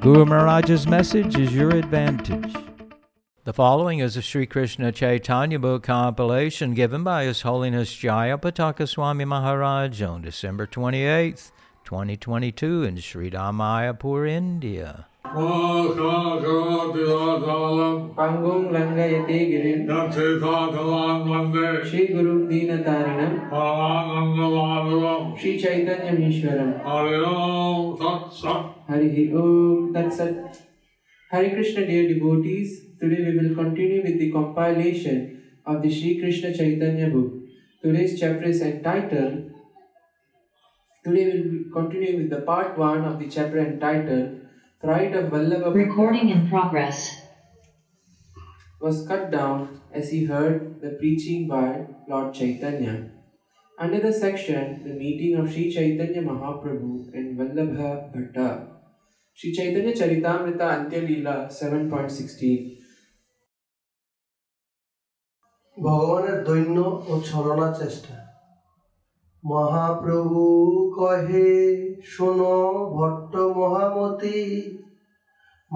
Guru Maharaj's message is your advantage. The following is a Sri Krishna Chaitanya book compilation given by His Holiness Jayapataka Swami Maharaj on December 28th, 2022 in Sri Mayapur, India. Dinatarinam Paranandaladuram Shri Chaitanya Mishwaram Harinam Tat Sat Hari Om Tat Sat Hare Krishna dear devotees, today we will continue with the compilation of the Shri Krishna Chaitanya book. Today's chapter is entitled Today we will continue with the part 1 of the chapter entitled Pride of Vallabha Recording in progress. was cut down as he heard the preaching by Lord Chaitanya. Under the section, the meeting of Sri Chaitanya Mahaprabhu and Vallabha Bhatta. Sri Chaitanya Charitamrita Antya Leela 7.16 ভগবানের দৈন্য ও ছলনা চেষ্টা মহাপ্রভু কহে শোনো ভট্ট মহামতি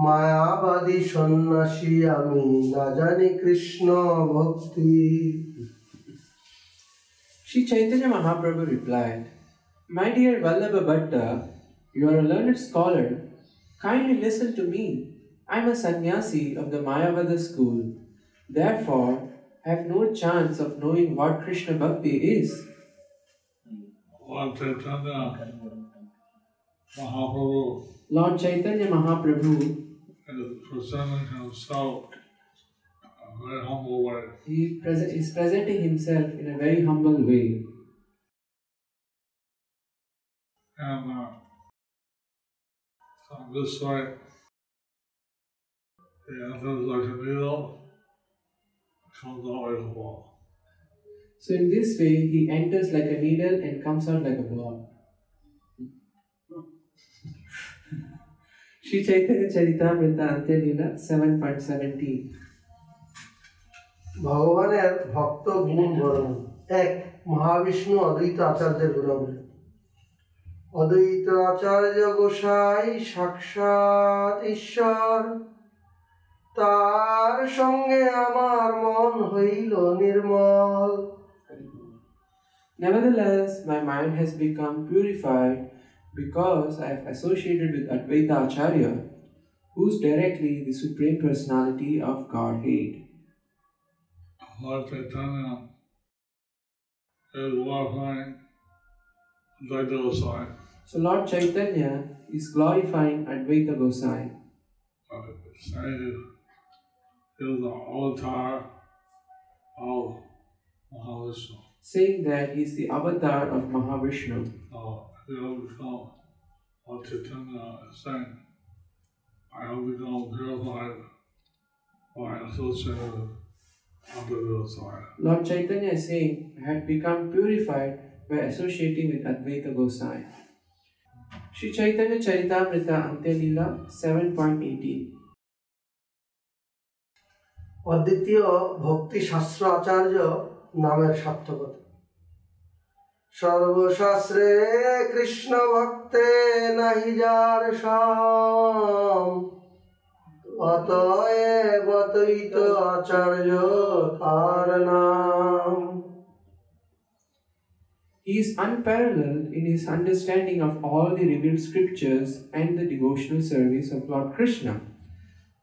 মায়াবাদী সন্ন্যাসী আমি না জানি কৃষ্ণ ভক্তি Sri Chaitanya Mahaprabhu replied, My dear Vallabha Bhatta, you are a learned scholar. Kindly listen to me. I am a sannyasi of the Mayavada school. Therefore, I have no chance of knowing what Krishna Bhakti is. Lord Chaitanya Mahaprabhu Lord Chaitanya Mahaprabhu is presenting himself a very humble way. he pres- is presenting himself in a very humble way. And uh, so this way, he enters like a needle, comes out like a ball. So, in this way, he enters like a needle and comes out like a ball. Sri Chaitanya Charitamrita Antya Leela 7.17 ভগবানের ভক্ত গুণ বর্ণন এক মহাবিষ্ণু অদ্বৈত আচার্যের গুণাবলী অদ্বৈত আচার্য গোসাই সাক্ষাৎ ঈশ্বর তার সঙ্গে আমার মন হইল নির্মল Nevertheless, my mind has become purified because I have associated with Advaita Acharya, who is directly the Supreme Personality of Godhead. Lord Chaitanya is glorifying Advaita Gosai. So, Lord Chaitanya is glorifying Advaita Gosai. He is the avatar of Mahavishnu saying that he is the avatar of Mahavishnu. So he will become Lord Chaitanya is saying, I have become purified by associating with Advaita Gosai. Lord Chaitanya is saying, I had become purified by associating with Advaita Gosai. Sri Chaitanya Charitamrita Antya Leela 7.18 অদ্বিতীয় ভক্তি শাস্ত্র আচার্য নামের সার্থকতা সর্বশাস্ত্রে কৃষ্ণ ভক্তে নাহি যার সম অতএব অদ্বৈত আচার্য তার নাম He is unparalleled in his understanding of all the revealed scriptures and the devotional service of Lord Krishna.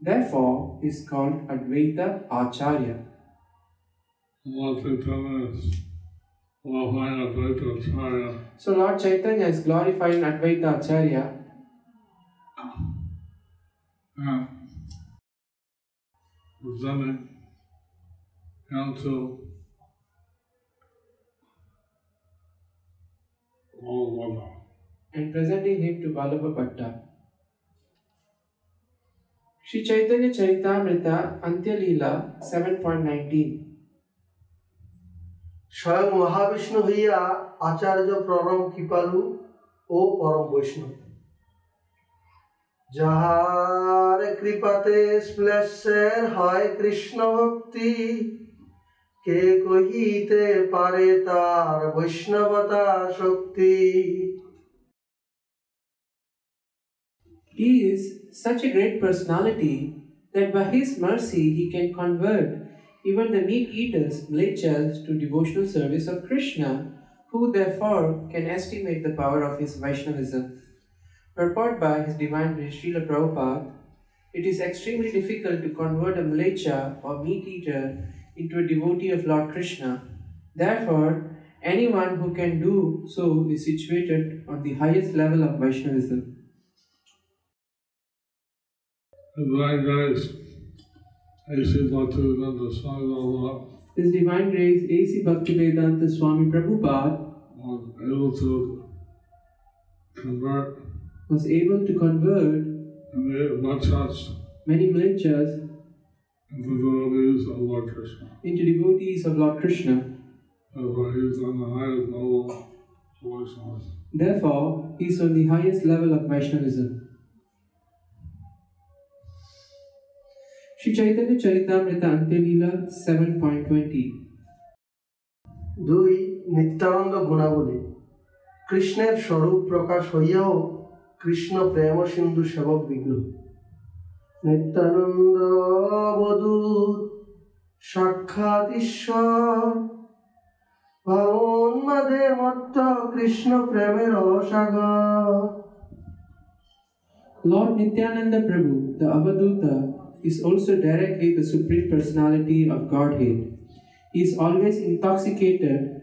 Therefore, he is called Advaita Acharya. So, Lord Chaitanya is glorifying Advaita Acharya. And presenting him to all Vada. and presenting him to Vallabha Bhatta. Sri Chaitanya Charitamrita Antya Leela 7.19 স্বয়ং মহাবিষ্ণু হইয়া আচার্য প্ররম কৃপালু ও পরম বৈষ্ণব। যাহার কৃপাতে শ্লেষের হয় কৃষ্ণ ভক্তি, কে কহিতে পারে তার বৈষ্ণবতা শক্তি? He is such a great personality that by his mercy he can convert even the meat eaters, mlechas, to devotional service of Krishna, who therefore can estimate the power of his Vaishnavism. Purport by His Divine Srila Prabhupada, it is extremely difficult to convert a mlecha or meat eater into a devotee of Lord Krishna. Therefore, anyone who can do so is situated on the highest level of Vaishnavism. Divine Grace, A.C. Bhaktivedanta Swami Prabhupada His Divine Grace A.C. Bhaktivedanta Swami Prabhupada was able to convert was able to convert many mlechas into devotees of Lord Krishna. into devotees of Lord Krishna. Therefore, he is on the highest level of Vaishnava. Sri Chaitanya Charitamrita Antyalila 7.20 দুই নিত্যানন্দ গুণাবলী। কৃষ্ণের স্বরূপ প্রকাশ হইয়াও কৃষ্ণ প্রেম সিন্ধু সেবক বিগ্রহ। নিত্যানন্দ বধূর সাক্ষাৎ ঈশ্বর। ভগন্মাদে মত্ত কৃষ্ণ প্রেমের সাগর Lord Nityananda Prabhu, the Avaduta, is also directly the Supreme Personality of Godhead. He is always intoxicated.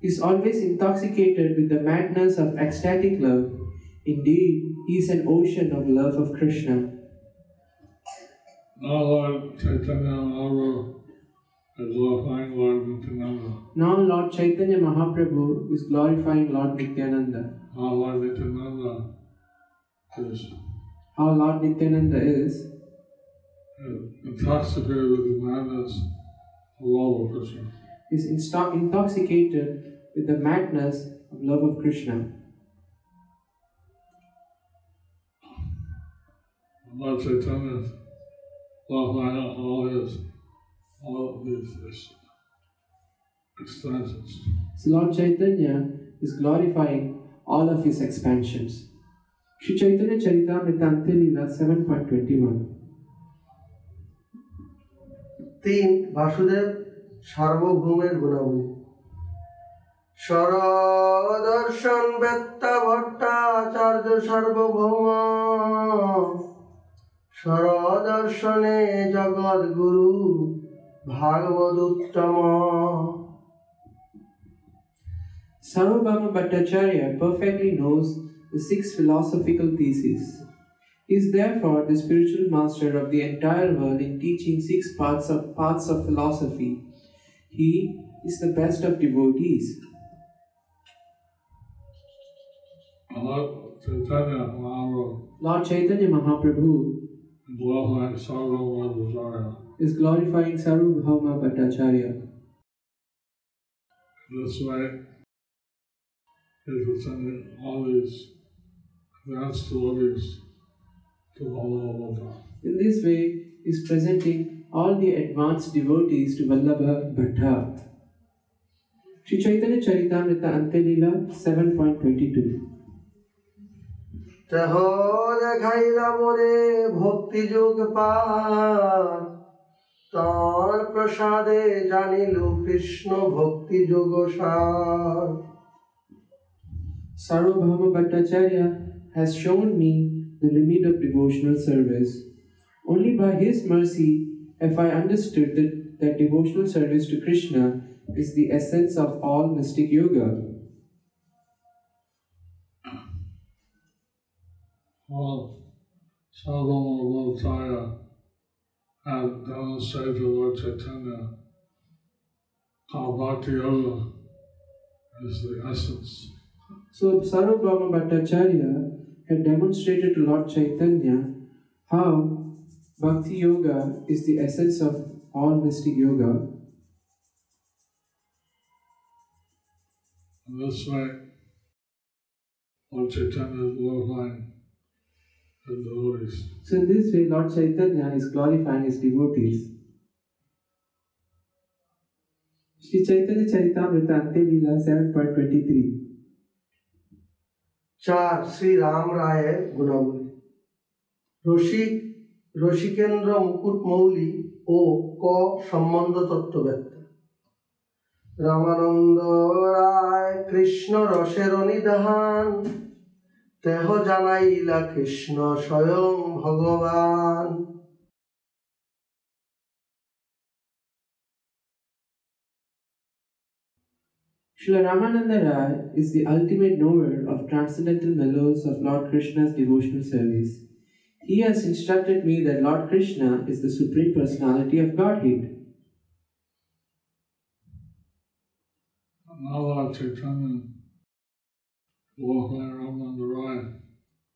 He is always intoxicated with the madness of ecstatic love. Indeed, he is an ocean of love of Krishna. Now Lord Chaitanya Mahaprabhu is glorifying Lord Nityananda. Now Lord Chaitanya Mahaprabhu is glorifying Lord Nityananda. How Lord Nityananda is How Lord Nityananda is intoxicated with the madness of love of Krishna. is insto- intoxicated with the madness of love of Krishna. Lord Chaitanya is glorifying all his all these ex- extensions. So Lord Chaitanya is glorifying all of his expansions. Sri Chaitanya Charitamrita Antyalila 7.21 তিন বাসুদেব সার্বভৌমের গুণাবলী সরদর্শন বেত্তা ভট্টাচার্য সার্বভৌম সরদর্শনে জগৎ গুরু ভাগবত উত্তম Sarvabhauma Bhattacharya perfectly knows the six philosophical theses. He is therefore the spiritual master of the entire world in teaching six parts of paths of philosophy. He is the best of devotees. Lord Chaitanya Mahaprabhu Lord Chaitanya Mahaprabhu is glorifying Sarvabhauma Bhattacharya. is glorifying Sarvabhauma Bhattacharya. This way, he is presenting all these advanced devotees to Vallabha Bhatta. In this way, is presenting all the advanced devotees to Vallabha Bhatta. Sri Chaitanya Charitamrita Antelila 7.22 দেহ দেখাইলা মোরে ভক্তি যোগ পার তার প্রসাদে জানিল কৃষ্ণ ভক্তি যোগ সার Sarvabhauma Bhattacharya has shown me the limit of devotional service. Only by his mercy have I understood that, that devotional service to Krishna is the essence of all mystic yoga. Well, Sarvabhauma Bhattacharya had demonstrated to Lord Chaitanya how Bhakti Yoga is the essence So Sarvabhauma Bhattacharya had demonstrated to Lord Chaitanya how Bhakti Yoga is the essence of all mystic yoga. In this way, Lord Chaitanya is glorifying his devotees. So, in this way, Lord Chaitanya is glorifying his devotees. Shri Chaitanya Charitamrita Ante Leela 7.23 চার শ্রী রাম রায়ের গুণাবলী। রসিক, রসিকেন্দ্র মুকুটমৌলি ও ক সম্বন্ধ তত্ত্ব তত্ত্ববেত্তা। রামানন্দ রায় কৃষ্ণ রসের অনিধান তেহ জানাইলা কৃষ্ণ স্বয়ং ভগবান। Srila Ramananda Rai is the ultimate knower of transcendental mellows of Lord Krishna's devotional service. He has instructed me that Lord Krishna is the Supreme Personality of Godhead. Now Chaitanya glorifying Ramananda Rai,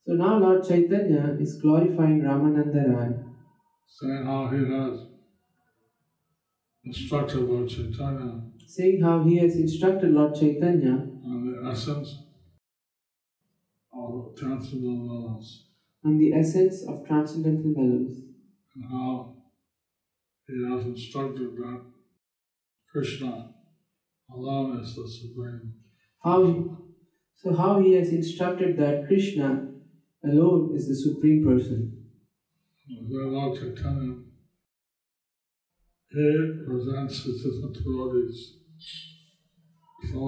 So now Lord Chaitanya is glorifying Ramananda Rai, saying how he has instructed Lord Chaitanya saying how he has instructed Lord Chaitanya on the essence of transcendental laws on the essence of transcendental mellows, and how he has instructed that Krishna alone is the supreme. how so how he has instructed that Krishna alone is the supreme person. Lord Chaitanya he presents his different devotees. Some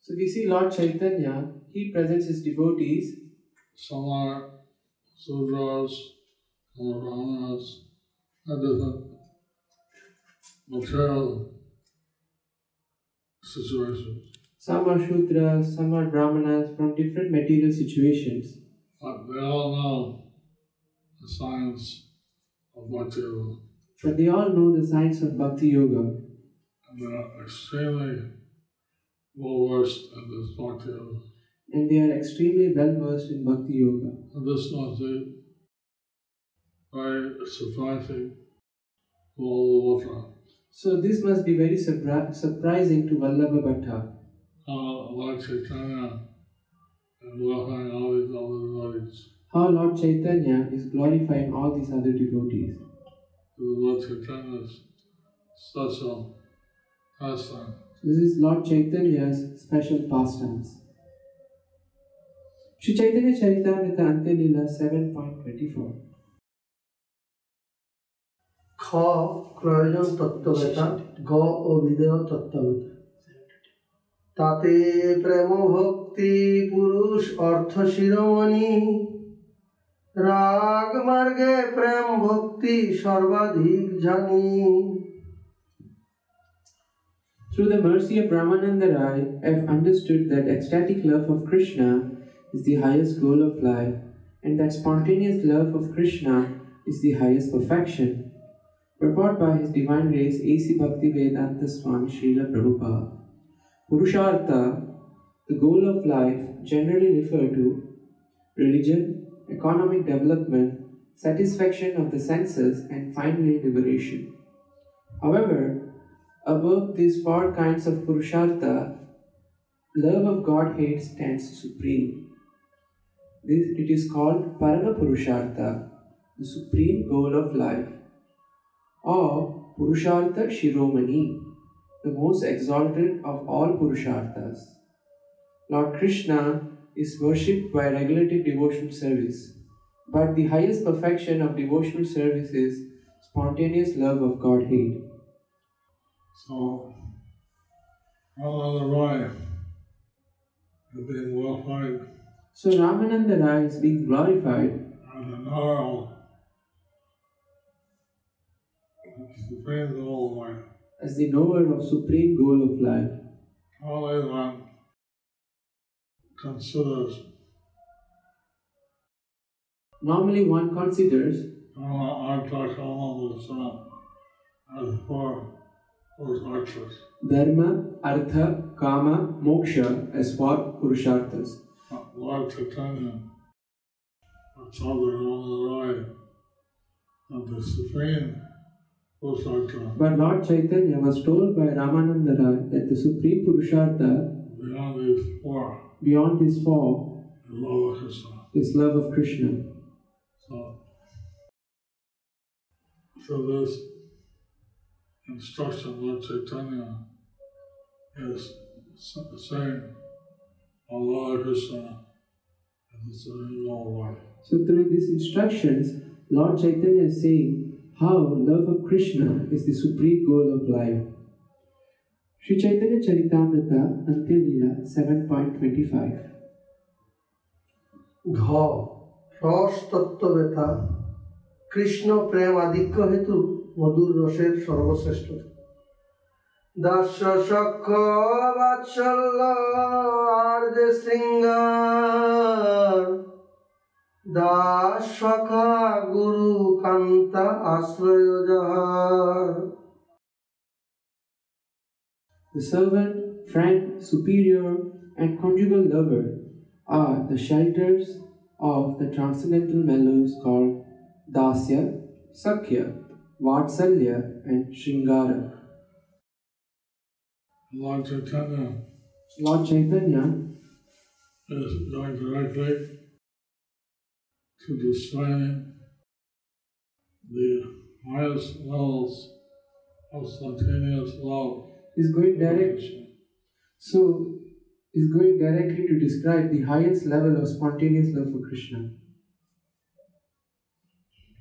So we see Lord Chaitanya, he presents his devotees, are Sudras, Brahmanas, and different material situations. some are Shudras, some are Brahmanas from different material situations. But they all know the science of Yoga, But they all know the science of Bhakti Yoga and they're extremely well versed in this Bhakti Yoga. and they are extremely well versed in Bhakti Yoga. And this must be very surprising to all the Vatra. So this must be very surpri- surprising to Vallabha Bhatta. How Lord Chaitanya and glorifying all these other devotees. How Lord Chaitanya is glorifying all these other devotees. The Lord Chaitanya's special pastime. So this is Lord Chaitanya's special pastimes. Sri Chaitanya Charitamrita Ante Leela 7.24 খ প্রয়োজন তত্ত্ববেতা গ ও বিদেহ তত্ত্ববেতা তাতে প্রেম ভক্তি পুরুষ অর্থ শিরোমণি রাগ মার্গে প্রেম ভক্তি সর্বাধিক জানি Through the mercy of Ramananda Rai, I have understood that ecstatic love of Krishna is the highest goal of life, and that spontaneous love of Krishna is the highest perfection. Purport by His Divine Grace A.C. Bhakti Vedanta Swami Srila Prabhupada. Purushartha, the goal of life, generally refer to religion, economic development, satisfaction of the senses, and finally liberation. However, Above these four kinds of Purushartha, love of Godhead stands supreme. This, it is called Parama Purushartha, the supreme goal of life, or Purushartha Shiromani, the most exalted of all Purusharthas. Lord Krishna is worshipped by regulative devotional service, but the highest perfection of devotional service is spontaneous love of Godhead. So, Ramananda Roy is being glorified So Ramananda Rai is being glorified as a narrow supreme goal of life. as the knower of supreme goal of life. Only one considers Normally one considers Artha Kama Sana as four those archers. dharma, artha, kama, moksha as four purusharthas. Uh, Lord Chaitanya was told the Roy of the Supreme But Lord Chaitanya was told by Ramananda Rai that the Supreme Purushartha beyond these four beyond these four is love of Krishna. So, so this instruction Lord Chaitanya is saying, Allah Krishna is the life. So through these instructions, Lord Chaitanya is saying how love of Krishna is the supreme goal of life. Sri Chaitanya Charitamrita Antya Leela 7.25 ঘ রস তত্ত্ব ব্যথা কৃষ্ণ প্রেম আধিক্য হেতু মধুর রসের সর্বশ্রেষ্ঠ। দাস্য সখ বাৎসল্য আর যে শৃঙ্গার। দাস সখা গুরু কান্তা আশ্রয় যাহার। The servant, friend, superior, and conjugal lover are the shelters of the transcendental mellows called Dasya, Sakhya, Vatsalya, and Shringara. Lord Chaitanya Lord Chaitanya is going directly to displaying the highest levels of spontaneous love. Is going direct so is going directly to describe the highest level of spontaneous love for Krishna.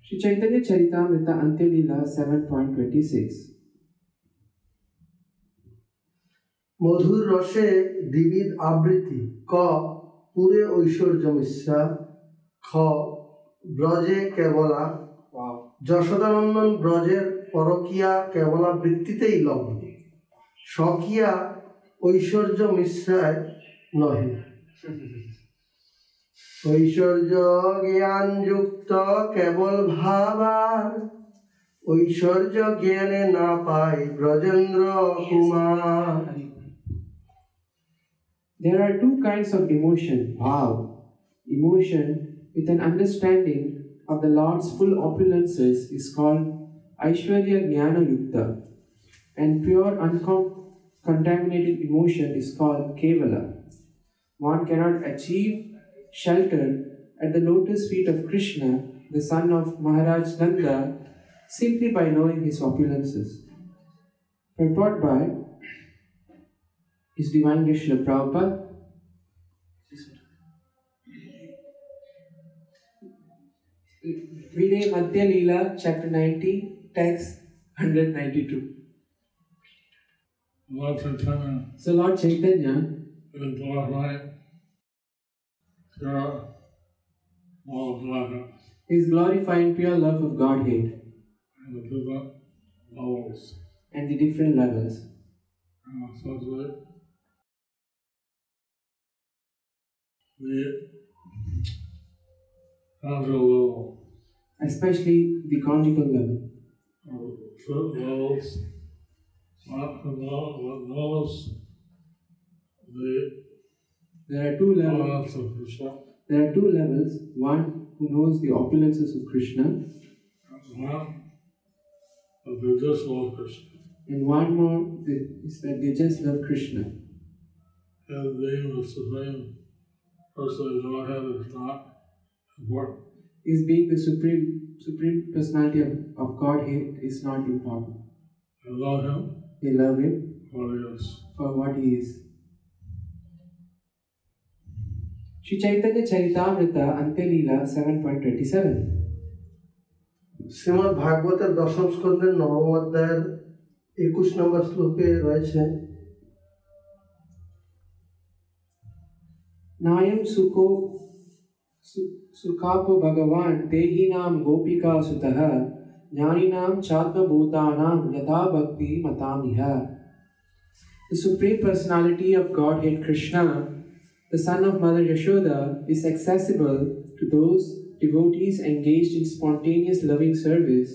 Sri Chaitanya Charitamrita Antya Leela 7.26 মধুর রসে দ্বিবিধ আবৃত্তি ক পুরে ঐশ্বর্য মিশ্রা খ ব্রজে কেবলা Wow. Yashodanandan ব্রজের পরকিয়া কেবলা বৃত্তিতেই লগ্ন স্বকীয়া ঐশ্বর্য মিশ্রায় নহে ঐশ্বর্য জ্ঞান যুক্ত কেবল ভাবার ঐশ্বর্য জ্ঞানে না পাই Brajendra Kumar There are two kinds of emotion, bhav, emotion with an understanding of the Lord's full opulences is called Aishwarya Jnana Yukta, and pure uncontaminated emotion is called Kevala. One cannot achieve shelter at the lotus feet of Krishna, the son of Maharaj Nanda, simply by knowing his opulences. Purport by His Divine Krishna Prabhupada. Reading Madhya Leela, chapter 90, text 192. Lord Chaitanya So Lord Chaitanya is glorifying pure love of Godhead is glorifying pure love of Godhead and the different levels. and the different levels. And especially the conjugal level. especially the conjugal level. foot levels, who knows the There are two levels. of Krishna, There are two levels. One who knows the opulences of Krishna, and one the just love Krishna. and one more is that they just love Krishna. And being the supreme person of Godhead is not important. Is being the supreme supreme personality of, of Godhead is not important. I love him They love him for he is. for what he is. Sri Chaitanya Charitamrita Antya Leela 7.27 Srimat ভাগবতের দশম স্কন্ধের নবম অধ্যায়ের একুশ নম্বর শ্লোকে রয়েছে Nayam Sukho Su- Sukhapo Bhagavan Tehinam Gopika Sutaha Jnaninam Chatma Bhutanam Yatha Bhakti Matamiha The Supreme Personality of Godhead Krishna, the son of Mother Yashoda, is accessible to those devotees engaged in spontaneous loving service,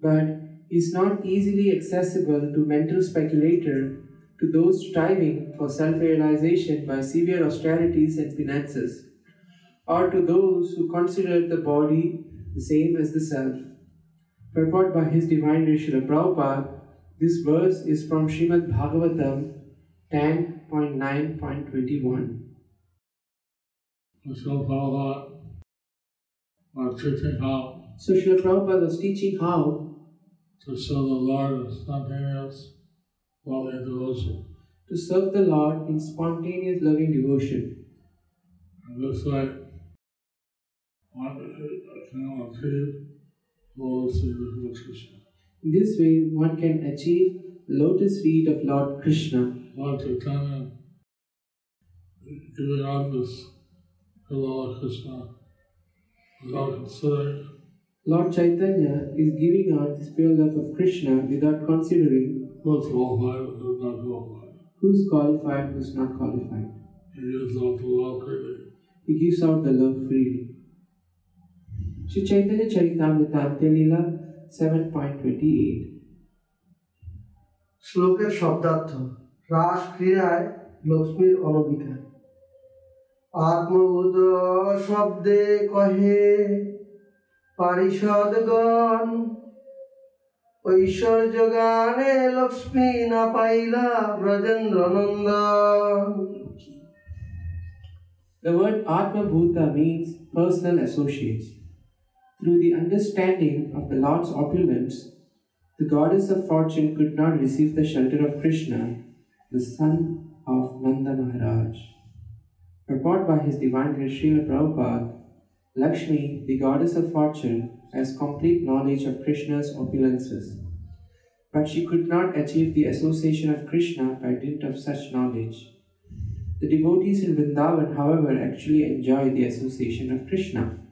but is not easily accessible to mental speculator to those striving for self realization by severe austerities and penances, or to those who consider the body the same as the self. Purport by His Divine Srila Prabhupada, this verse is from Srimad Bhagavatam 10.9.21. So Prabhupada was teaching how So Srila Prabhupada was teaching how to serve the Lord in spontaneous loving devotion. to serve the Lord in spontaneous loving devotion. And this way, one can achieve Lord's Sri Krishna. In this way, one can achieve lotus feet of Lord Krishna. Lord Chaitanya giving this to Lord Krishna without considering Lord Chaitanya is giving out this pure love of Krishna without considering who's qualified and who's not qualified. who's qualified, who's not qualified. He gives out the love freely. He gives out the love freely. Sri Chaitanya Charitamrita Antyalila 7.28 শ্লোকের শব্দার্থ রাস ক্রিয়ায় লক্ষ্মীর অনধিকার আত্মবোধ শব্দে কহে পারিষদগণ ঐশ্বর্য গানে লক্ষ্মী না পাইলা ব্রজেন্দ্র নন্দন The word Atma Bhuta means personal associates. Through the understanding of the Lord's opulence, the goddess of fortune could not receive the shelter of Krishna, the son of Nanda Maharaj. Purport by His Divine Grace Prabhupada, Lakshmi, the goddess of fortune, has complete knowledge of Krishna's opulences. But she could not achieve the association of Krishna by dint of such knowledge. The devotees in Vrindavan, however, actually enjoy the association of Krishna.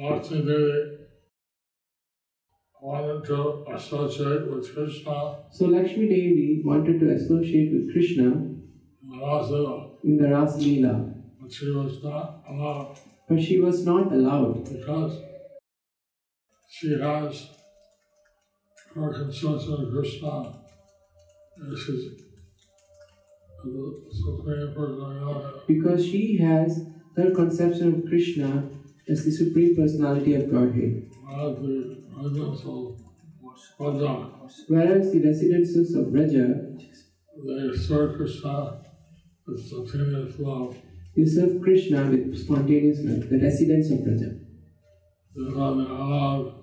Devi wanted to associate with Krishna. So Lakshmi Devi wanted to associate with Krishna in Rasa, in the Ras Leela, but she was not allowed. But she was not allowed. Because she has her conception of Krishna. And she's the Supreme Personality. because she has her conception of Krishna as the Supreme Personality of Godhead, Whereas the residents of Vraja, residences of Vraja they serve Krishna with spontaneous love. they serve Krishna with spontaneous love, the residents of Vraja. Therefore, they are allowed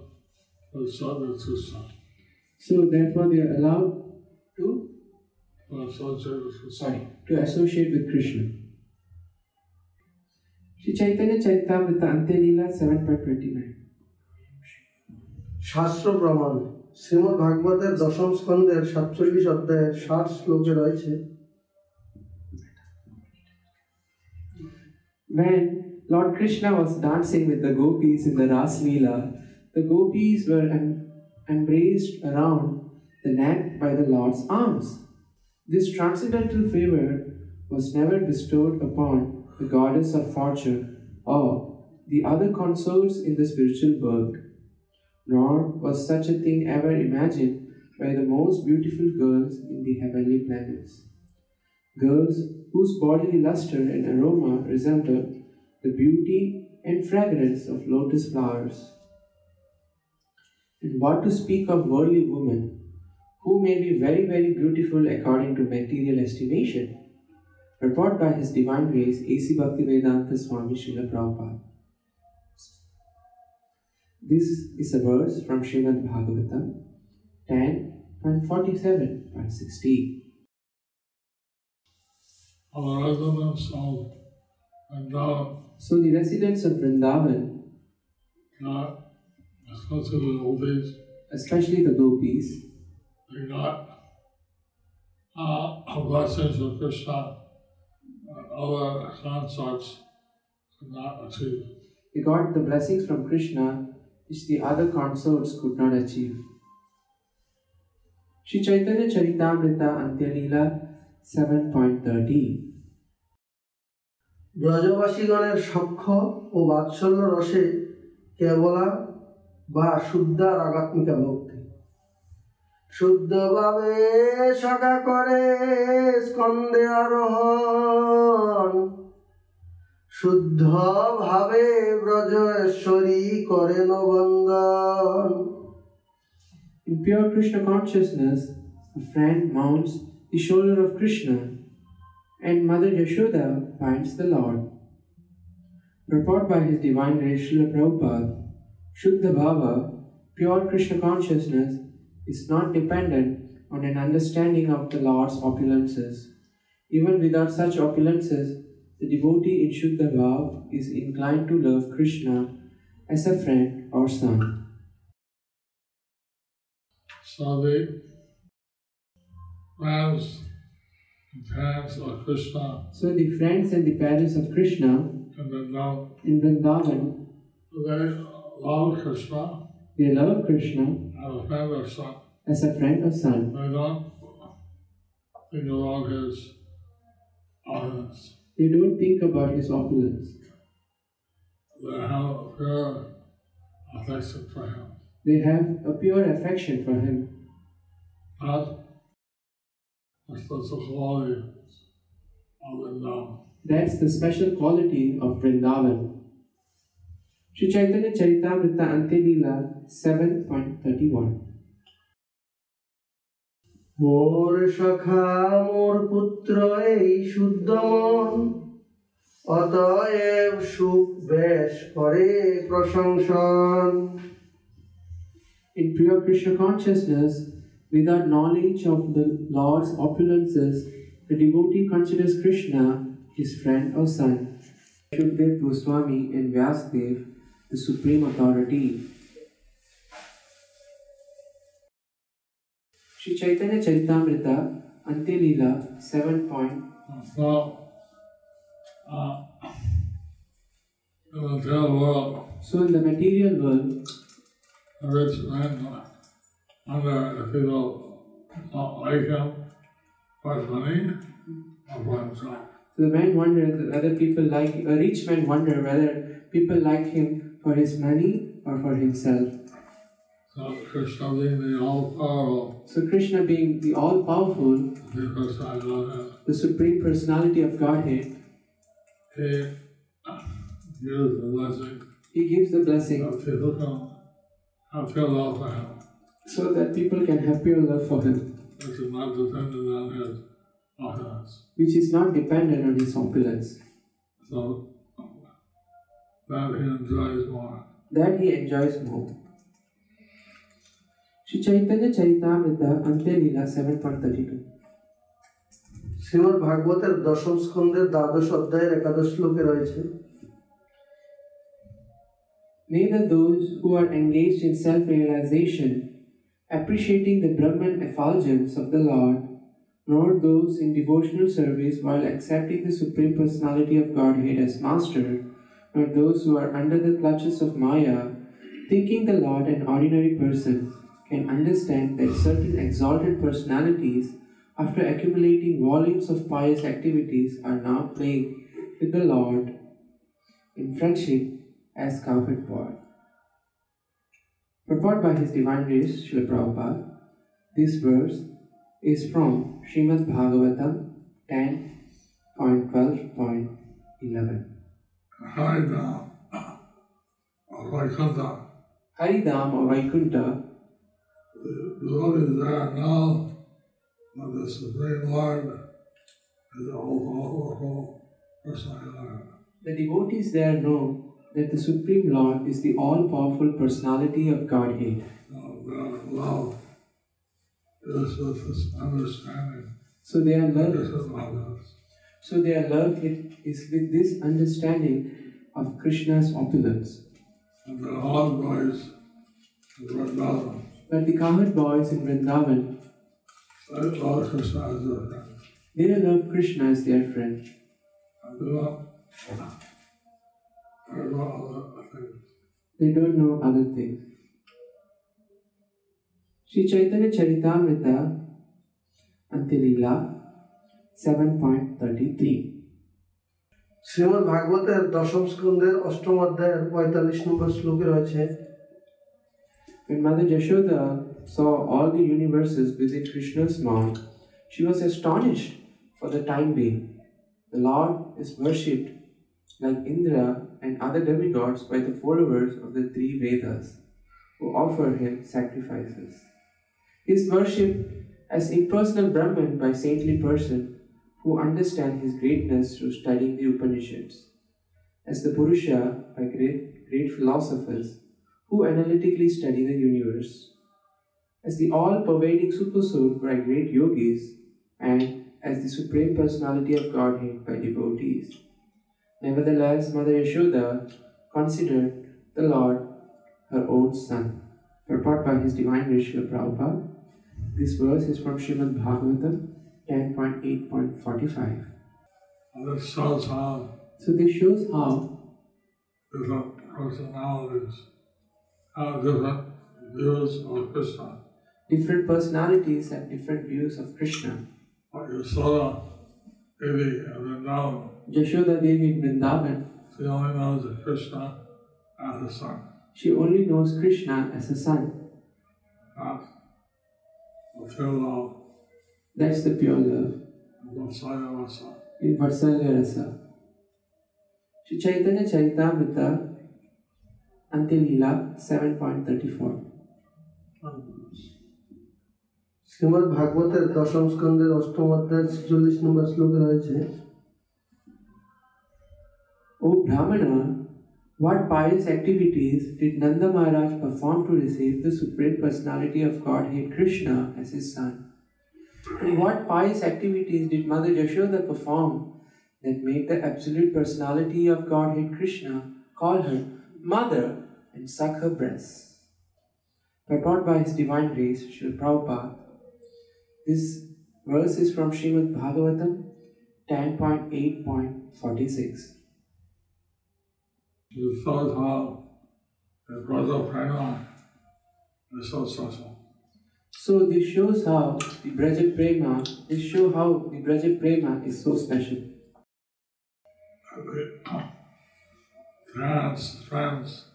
to serve with Krishna, So therefore they are allowed to to associate with Krishna. sorry to associate with Krishna. Sri Chaitanya Charitamrita Antyalila 7.29 শাস্ত্র প্রমাণ শ্রীমদ ভাগবতের দশম স্কন্ধের সাতচল্লিশ অধ্যায়ের ষাট শ্লোকে রয়েছে When Lord Krishna was dancing with the gopis in the Ras Leela, the gopis were em- embraced around the neck by the Lord's arms. This transcendental favor was never bestowed upon the goddess of fortune or the other consorts in the spiritual world, nor was such a thing ever imagined by the most beautiful girls in the heavenly planets girls whose bodily luster and aroma resembled the beauty and fragrance of lotus flowers. And what to speak of worldly women, who may be very, very beautiful according to material estimation? Report by His Divine Grace A.C. Bhaktivedanta Swami Srila Prabhupada. This is a verse from Srimad Bhagavatam 10.47.16. Our residents of Vrindavan, So the residents of Vrindavan, not especially the oldies, especially the gopis, they got uh, blessings of Krishna other consorts could not achieve. they got the blessings from Krishna which the other consorts could not achieve. Sri Chaitanya Charitamrita Antyalila 7.13 ব্রজবাসীগণের সখ্য ও বাৎসল্য রসে কেবলা বা শুদ্ধা রাগাত্মিকা ভক্তি শুদ্ধভাবে সখা করে স্কন্দে আরোহণ শুদ্ধ ভাবে ব্রজেশ্বরী করেন বন্দন In pure Krishna consciousness, a friend mounts the shoulder of Krishna, and Mother Yashoda finds the Lord. Report by His Divine Grace Srila Prabhupada, Shuddha Bhava, pure Krishna consciousness, is not dependent on an understanding of the Lord's opulences. Even without such opulences, the devotee in Shuddha Bhava is inclined to love Krishna as a friend or son. So the friends and parents of Krishna So the friends and the parents of Krishna then now in Vrindavan, they love Krishna they love Krishna a friend or son. as a friend or son. They don't think about his audience. They don't think about his opulence. They have a pure affection for him. They have a pure affection for him. Not a special quality of the love. That's the special quality of Vrindavan. Sri Chaitanya Charitamrita Ante Leela 7.31 মোর সখা মোর পুত্র এই শুদ্ধ মন অতএব সুখ বেশ করে প্রশংসন In pure Krishna consciousness, without knowledge of the Lord's opulences, the devotee considers Krishna his friend or son. Shukdev Goswami and Vyasdev, the supreme authority. Sri Chaitanya Charitamrita, Ante Leela 7. point- So, uh, in the material world, So, in the material world, rich man wonder if people don't like him for money or for himself. so the man wonders whether people like a rich man wonder whether people like him for his money or for himself. So Krishna being the all-powerful, So Krishna being the all-powerful, because I love him, the supreme personality of Godhead, he gives the blessing he gives the blessing people can have pure love for him, so that people can have pure love for him, which is not dependent on his offense. which is not dependent on his opulence. So that he enjoys more. That he enjoys more. Sri Chaitanya Charitamrita Ante Leela 7.32 Shrimad ভাগবতের দশম স্কন্ধের দ্বাদশ অধ্যায়ের একাদশ শ্লোকে রয়েছে Neither those who are engaged in self realization, appreciating the Brahman effulgence of the Lord, nor those in devotional service while accepting the Supreme Personality of Godhead as Master, nor those who are under the clutches of Maya, thinking the Lord an ordinary person, can understand that certain exalted personalities, after accumulating volumes of pious activities, are now playing with the Lord in friendship as cowherd boy. Purport by His Divine Grace, Srila Prabhupada. This verse is from Srimad Bhagavatam 10.12.11. Or Vaikuntha, Haridam or Vaikuntha, the devotees there know that the Supreme Lord is the devotees there know that the Supreme Lord is the all powerful personality of Godhead. So their is with this understanding. So they are This loved. is others. So they are loved it is with this understanding of Krishna's opulence. And the odd boys in Vrindavan, But the cowherd boys in Vrindavan, they love Krishna as their friend. they love Krishna as their friend. And they don't care about other things. They don't know other things. Sri Chaitanya Charitamrita Antilila 7.33 Shrimad ভাগবতের দশম স্কন্ধের অষ্টম অধ্যায়ের পঁয়তাল্লিশ নম্বর শ্লোকে রয়েছে When Mother Jashoda saw all the universes within Krishna's mouth, she was astonished for the time being. The Lord is worshipped like Indra and other demigods by the followers of the three Vedas, who offer him sacrifices. He is worshipped as impersonal Brahman by saintly person who understand his greatness through studying the Upanishads. As the Purusha by great, great philosophers who analytically study the universe. As the all pervading Supersoul by great yogis, and as the Supreme Personality of Godhead by devotees. Nevertheless, Mother Yashoda considered the Lord her own son. Purport by His Divine Ratio Prabhupada. This verse is from Srimad Bhagavatam 10.8.1. 45. This shows how. So this shows how. Different personalities have different views on Krishna. Different personalities have different views of Krishna. Like Yashoda Devi in Vrindavan. Yashoda Devi in Vrindavan. She only knows Krishna as a son. She only knows Krishna as a son. That's the pure love. That's the pure love. In Vatsalya Rasa. Sri Chaitanya Charitamrita Antyalila 7.34. Shrimad ভাগবতের দশম স্কন্ধের অষ্টম অধ্যায় ছেচল্লিশ নম্বর শ্লোকে রয়েছে ও Brahmana. What pious activities did Nanda Maharaj perform to receive the Supreme Personality of Godhead Krishna as his son? What pious activities did Mother Yashoda perform that made the Absolute Personality of Godhead Krishna call her Mother and suck her breasts? Purport by His Divine Grace, Srila Prabhupada. This verse is from Srimad Bhagavatam 10.8.46. It shows how the Braja Prema is so special. So this shows how the Braja Prema, this show how the Braja Prema is so special. The parents, friends,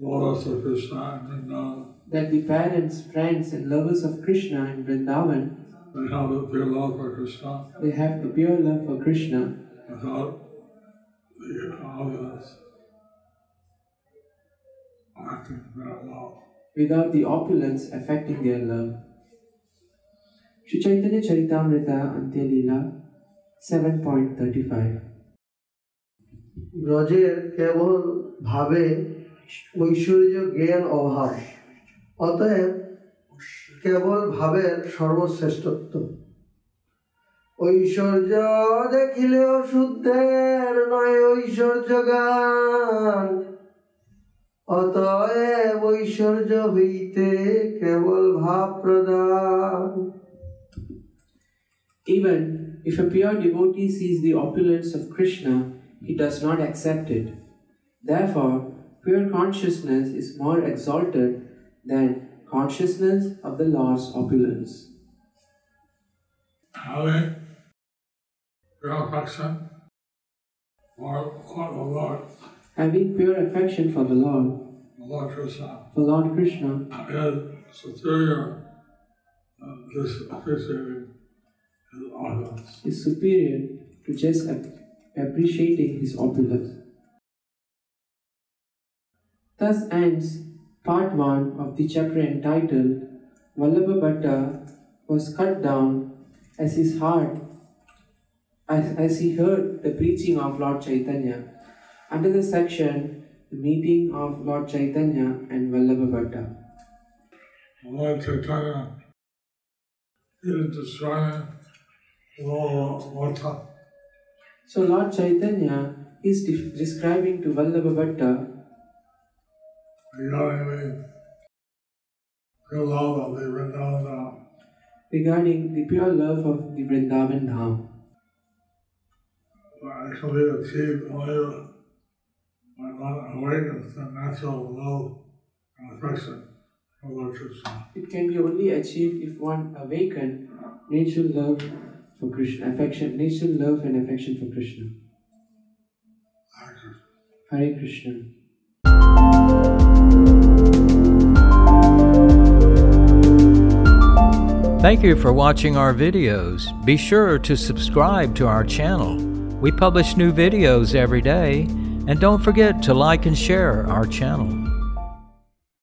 lovers of Krishna and Vrindavan, That the parents, friends, and lovers of Krishna in Vrindavan, they have a pure love for Krishna they have the pure love for Krishna without the obvious acting that love. Without the opulence affecting their love. Sri Chaitanya Charitamrita Antyalila 7.35 ব্রজের কেবল ভাবে ঐশ্বর্য জ্ঞান অভাব অতএব কেবল ভাবের সর্বশ্রেষ্ঠত্ব ঐশ্বর্য দেখিলেও শুদ্ধের নয় ঐশ্বর্য গান অতএব ঐশ্বর্য হইতে কেবল ভাব প্রদান Even if a pure devotee sees the opulence of Krishna, he does not accept it. Therefore, pure consciousness is more exalted than consciousness of the Lord's opulence. Having pure affection for for the Lord, Having pure affection for the Lord, the Lord Krishna, for Lord Krishna, is superior than this appreciating his opulence. is superior to just appreciating his opulence. Thus ends part 1 of the chapter entitled Vallabha Bhatta was cut down as his heart as, as he heard the preaching of Lord Chaitanya. Under the section The Meeting of Lord Chaitanya and Vallabha Bhatta. Lord Chaitanya is describing Vallabha So Lord Chaitanya is de- describing to Vallabha Bhatta regarding the pure love of the Vrindavan Dham. regarding the pure love of the Vrindavan Dham. that it can be achieved only by one awakens the natural love and affection for Lord Krishna. It can be only achieved if one awaken natural love for Krishna, affection, natural love and affection for Krishna. Hare Krishna. Thank you for watching our videos. Be sure to subscribe to our channel. We publish new videos every day, and don't forget to like and share our channel.